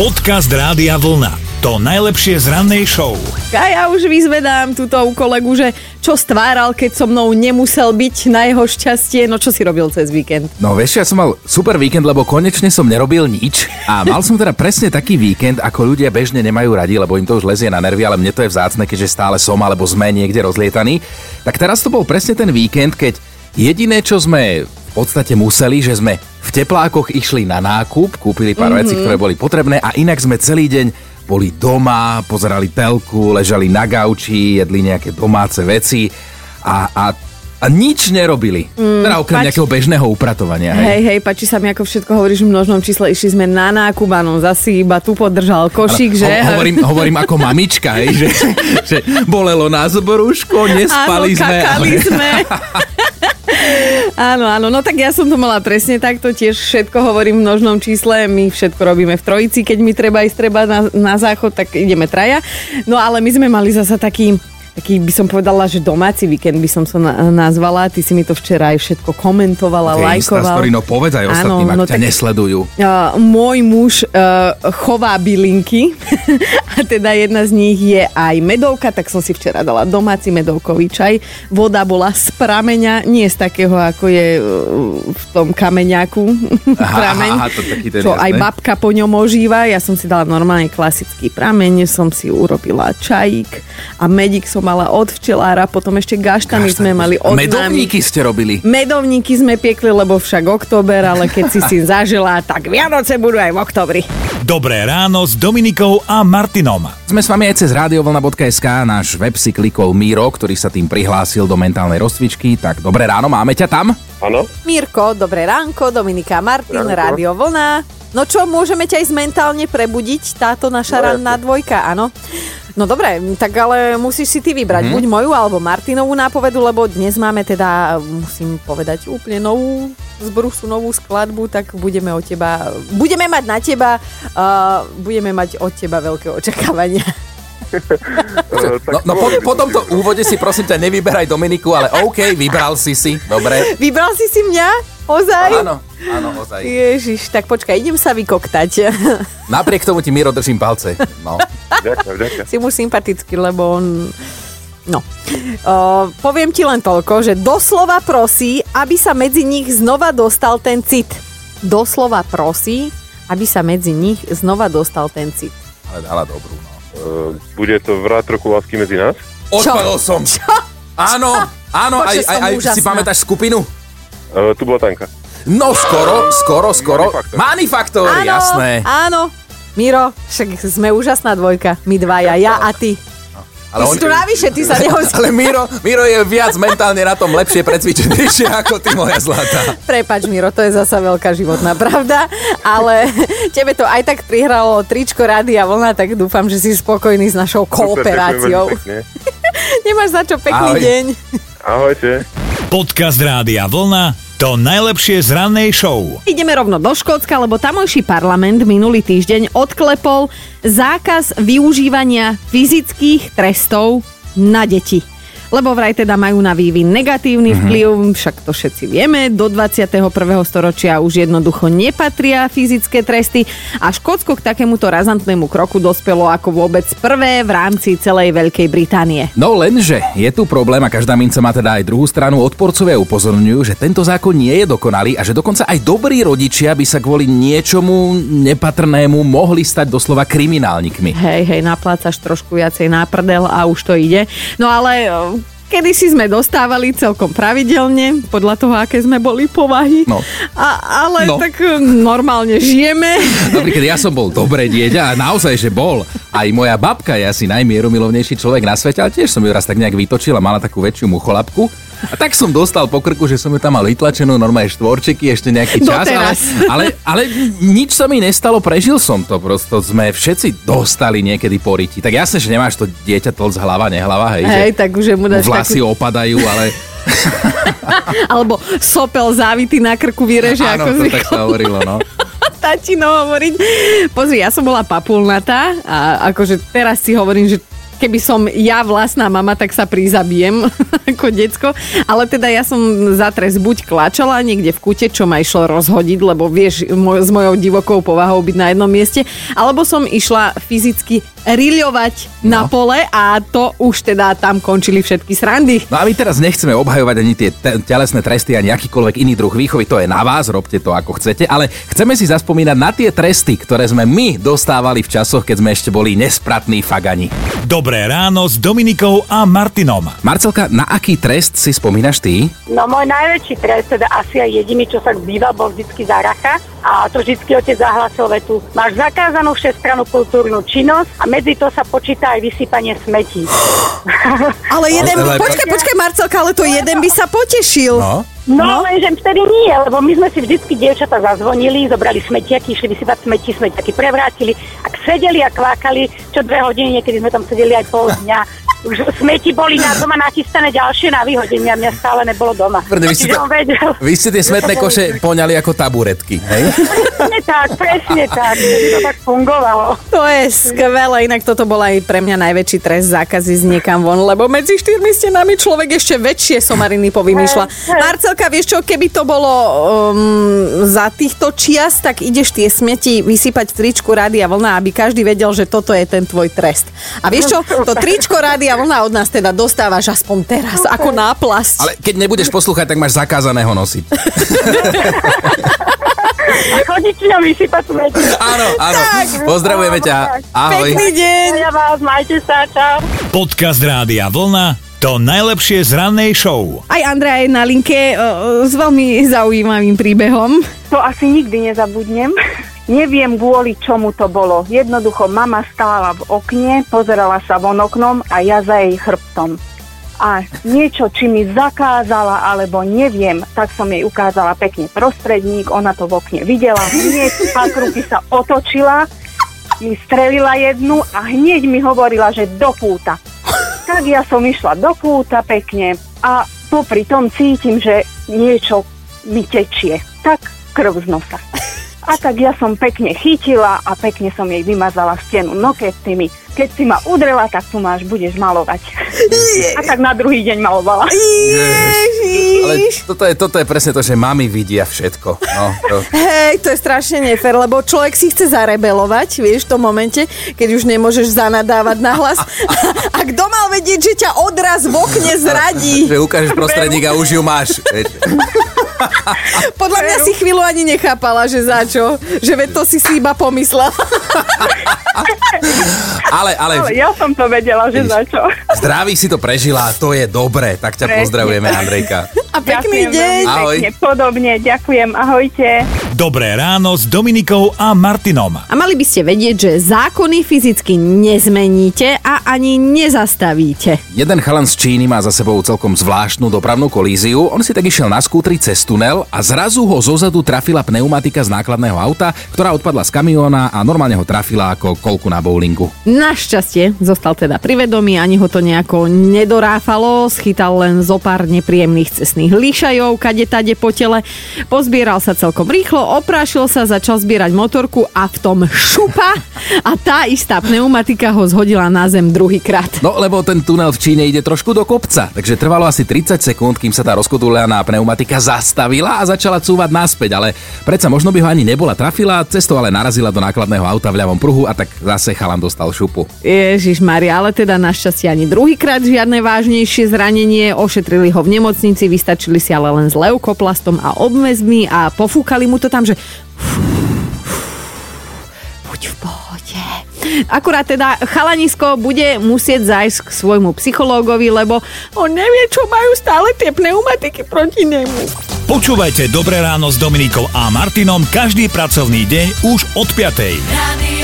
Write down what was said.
Podcast Rádia Vlna. To najlepšie z rannej show. A ja už vyzvedám túto u kolegu, že čo stváral, keď so mnou nemusel byť na jeho šťastie. No čo si robil cez víkend? No vieš, ja som mal super víkend, lebo konečne som nerobil nič. A mal som teda presne taký víkend, ako ľudia bežne nemajú radi, lebo im to už lezie na nervy, ale mne to je vzácne, keďže stále som alebo sme niekde rozlietaní. Tak teraz to bol presne ten víkend, keď jediné, čo sme v podstate museli, že sme v teplákoch išli na nákup, kúpili pár mm-hmm. vecí, ktoré boli potrebné a inak sme celý deň boli doma, pozerali telku, ležali na gauči, jedli nejaké domáce veci a, a a nič nerobili. Mm, teda okrem pač... nejakého bežného upratovania. Hej. hej, hej, páči sa mi, ako všetko hovoríš v množnom čísle. Išli sme na nákup, áno, zasi iba tu podržal košík, ano, že? Ho, hovorím, hovorím ako mamička, hej, že, že bolelo nás brúško, nespali áno, sme. Ale... sme. Áno, áno, no tak ja som to mala presne takto, tiež všetko hovorím v množnom čísle, my všetko robíme v trojici, keď mi treba ísť treba na, na záchod, tak ideme traja. No ale my sme mali zasa taký taký by som povedala, že domáci víkend by som sa na, nazvala. Ty si mi to včera aj všetko komentovala, okay, lajkoval. Story, no povedz aj ostatným, ak no, ťa tak, nesledujú. Uh, môj muž uh, chová bylinky a teda jedna z nich je aj medovka, tak som si včera dala domáci medovkový čaj. Voda bola z prameňa, nie z takého, ako je uh, v tom kameňaku prameň, aha, to taký ten čo jasné. aj babka po ňom ožíva. Ja som si dala normálne klasický prameň, som si urobila čajík a medík som som mala od včelára, potom ešte gaštany Gaštan. sme mali od Medovníky nami. ste robili? Medovníky sme piekli, lebo však október, ale keď si si zažila, tak Vianoce budú aj v oktobri. Dobré ráno s Dominikou a Martinom. Sme s vami aj cez radiovlna.sk, náš web si klikol Míro, ktorý sa tým prihlásil do mentálnej rozcvičky. Tak dobré ráno, máme ťa tam? Áno. Mirko, dobré ránko, Dominika Martin, ránko. Rádio Vlna. No čo, môžeme ťa aj mentálne prebudiť, táto naša no, ranná dvojka, áno? No dobre, tak ale musíš si ty vybrať mm. buď moju alebo Martinovú nápovedu, lebo dnes máme teda, musím povedať, úplne novú z Brusu novú skladbu, tak budeme od teba, budeme mať na teba, uh, budeme mať od teba veľké očakávania. No, no po, po tomto úvode si prosím ťa nevyberaj Dominiku, ale OK, vybral si si, dobre. Vybral si si mňa? Ozaj? Áno, áno, ozaj. Ježiš, tak počkaj, idem sa vykoktať. Napriek tomu ti Miro držím palce. No. ďakujem, ďakujem. Si mu sympatický, lebo on... No, o, poviem ti len toľko, že doslova prosí, aby sa medzi nich znova dostal ten cit. Doslova prosí, aby sa medzi nich znova dostal ten cit. Ale dala dobrú, no. Uh, bude to vrát trochu lásky medzi nás? Odpadol som. Čo? Áno, áno, aj, aj, aj, aj si pamätáš skupinu? Uh, tu bola tanka. No skoro, skoro, skoro. Manifaktor, jasné. Áno, Miro, však sme úžasná dvojka. My dvaja, ja a ty. Ale ty on... si tu navyše, ty sa nehoď. Ale Miro, Miro je viac mentálne na tom lepšie precvičenejšie ako ty, moja zlatá. Prepač, Miro, to je zasa veľká životná pravda, ale tebe to aj tak prihralo tričko Rádia Vlna, tak dúfam, že si spokojný s našou kooperáciou. Nemáš za čo pekný Ahoj. deň. Ahojte. Podcast Rádia Vlna to najlepšie z rannej show. Ideme rovno do Škótska, lebo tamojší parlament minulý týždeň odklepol zákaz využívania fyzických trestov na deti lebo vraj teda majú na vývin negatívny mm-hmm. vplyv, však to všetci vieme, do 21. storočia už jednoducho nepatria fyzické tresty a Škótsko k takémuto razantnému kroku dospelo ako vôbec prvé v rámci celej Veľkej Británie. No lenže je tu problém a každá minca má teda aj druhú stranu. Odporcovia upozorňujú, že tento zákon nie je dokonalý a že dokonca aj dobrí rodičia by sa kvôli niečomu nepatrnému mohli stať doslova kriminálnikmi. Hej, hej, naplácaš trošku viacej na prdel a už to ide. No ale Kedy si sme dostávali celkom pravidelne, podľa toho, aké sme boli povahy. No. A, ale no. tak e, normálne žijeme. Napríklad ja som bol dobré dieťa a naozaj, že bol. Aj moja babka je asi najmierumilovnejší človek na svete, ale tiež som ju raz tak nejak vytočil a mala takú väčšiu mucholapku. A tak som dostal po krku, že som ju tam mal vytlačenú, normálne štvorčeky, ešte nejaký čas. Ale, ale, ale nič sa mi nestalo, prežil som to. Prosto sme všetci dostali niekedy po riti. Tak jasne, že nemáš to dieťa tlc hlava, nehlava, hej. Hej, tak už mu dáš Vlasy takú... opadajú, ale... Alebo sopel závity na krku vyreže, Áno, ako to tak sa hovorilo, no tatino hovoriť. Pozri, ja som bola papulnatá a akože teraz si hovorím, že keby som ja vlastná mama, tak sa prizabijem ako decko. Ale teda ja som za trest buď klačala niekde v kute, čo ma išlo rozhodiť, lebo vieš, moj, s mojou divokou povahou byť na jednom mieste, alebo som išla fyzicky riľovať no. na pole a to už teda tam končili všetky srandy. No a my teraz nechceme obhajovať ani tie te- telesné tresty, ani akýkoľvek iný druh výchovy, to je na vás, robte to ako chcete, ale chceme si zaspomínať na tie tresty, ktoré sme my dostávali v časoch, keď sme ešte boli nespratní fagani. Dobré ráno s Dominikou a Martinom. Marcelka, na aký trest si spomínaš ty? No môj najväčší trest, teda asi aj jediný, čo sa zbýva, bol vždycky záracha. A to vždycky otec zahlasil vetu. Máš zakázanú všestranú kultúrnu činnosť a medzi to sa počíta aj vysypanie smetí. Ale jeden, počkaj, počkaj Marcelka, ale to jeden by sa potešil. No. No, no, lenže vtedy nie, lebo my sme si vždycky dievčata zazvonili, zobrali smetiaky, išli vysypať smeti, smetiaky prevrátili a sedeli a kvákali, čo dve hodiny, niekedy sme tam sedeli aj pol dňa. Už smeti boli na doma nachystané ďalšie na vyhodenie a mňa stále nebolo doma. Prde, vy, ste vedel. vy ste tie smetné koše poňali ako taburetky, hej? Presne tak, presne tak, to tak fungovalo. To je skvelé, inak toto bol aj pre mňa najväčší trest zákazy z niekam von, lebo medzi štyrmi stenami človek ešte väčšie somariny povymýšľa. Marcelka, vieš čo, keby to bolo um, za týchto čias, tak ideš tie smeti vysypať v tričku Rádia Vlna, aby každý vedel, že toto je ten tvoj trest. A vieš čo, to tričko Rádia Vlna od nás teda dostávaš aspoň teraz, ako náplasť. Ale keď nebudeš poslúchať, tak máš zakázané ho nosiť. Si ňom vysypať smeti. Áno, áno. Pozdravujeme ťa. Ahoj. Pekný deň. Ja vás, majte sa, čau. Podcast Rádia Vlna to najlepšie z rannej show. Aj Andrea je na linke e, s veľmi zaujímavým príbehom. To asi nikdy nezabudnem. Neviem kvôli čomu to bolo. Jednoducho mama stála v okne, pozerala sa von oknom a ja za jej chrbtom. A niečo, či mi zakázala, alebo neviem, tak som jej ukázala pekne prostredník, ona to v okne videla, hneď z ruky sa otočila, mi strelila jednu a hneď mi hovorila, že do púta. Tak ja som išla do púta pekne a popri tom cítim, že niečo mi tečie. Tak krv z nosa. A tak ja som pekne chytila a pekne som jej vymazala stenu. No keď si, mi, keď si ma udrela, tak tu máš, budeš malovať. A tak na druhý deň malovala. Ale toto je, toto je presne to, že mami vidia všetko. No, to. Hej, to je strašne nefér, lebo človek si chce zarebelovať, vieš, v tom momente, keď už nemôžeš zanadávať na hlas. A kto mal vedieť, že ťa odraz v okne zradí? Že ukážeš prostredník a už ju máš. vieš. Podľa mňa si chvíľu ani nechápala, že za čo. Že veď to si si iba pomyslela. Ale, ale, Ale ja som to vedela, že za čo. zdraví si to prežila, to je dobre. Tak ťa Presne pozdravujeme. Andrejka. A pekný Ďakujem deň. Ahoj. Pekne, podobne, ďakujem, ahojte. Dobré ráno s Dominikou a Martinom. A mali by ste vedieť, že zákony fyzicky nezmeníte a ani nezastavíte. Jeden chalan z Číny má za sebou celkom zvláštnu dopravnú kolíziu. On si tak išiel na skútri cez tunel a zrazu ho zozadu trafila pneumatika z nákladného auta, ktorá odpadla z kamióna a normálne ho trafila ako kolku na bowlingu. Našťastie zostal teda pri vedomí, ani ho to nejako nedoráfalo, schytal len zo pár nepríjemných cestných líšajov, kade tade po tele, pozbieral sa celkom rýchlo, oprášil sa, začal zbierať motorku a v tom šupa a tá istá pneumatika ho zhodila na zem druhýkrát. No, lebo ten tunel v Číne ide trošku do kopca, takže trvalo asi 30 sekúnd, kým sa tá rozkodulená pneumatika zastavila a začala cúvať naspäť, ale predsa možno by ho ani nebola trafila, cestou ale narazila do nákladného auta v ľavom pruhu a tak zase chalan dostal šupu. Ježiš Maria, ale teda našťastie ani druhýkrát žiadne vážnejšie zranenie, ošetrili ho v nemocnici, vystačili si ale len s leukoplastom a obmezmi a pofúkali mu to tam, že buď v pohode. Akurát teda chalanisko bude musieť zájsť k svojmu psychológovi, lebo on nevie, čo majú stále tie pneumatiky proti nemu. Počúvajte Dobré ráno s Dominikou a Martinom každý pracovný deň už od 5. Ráno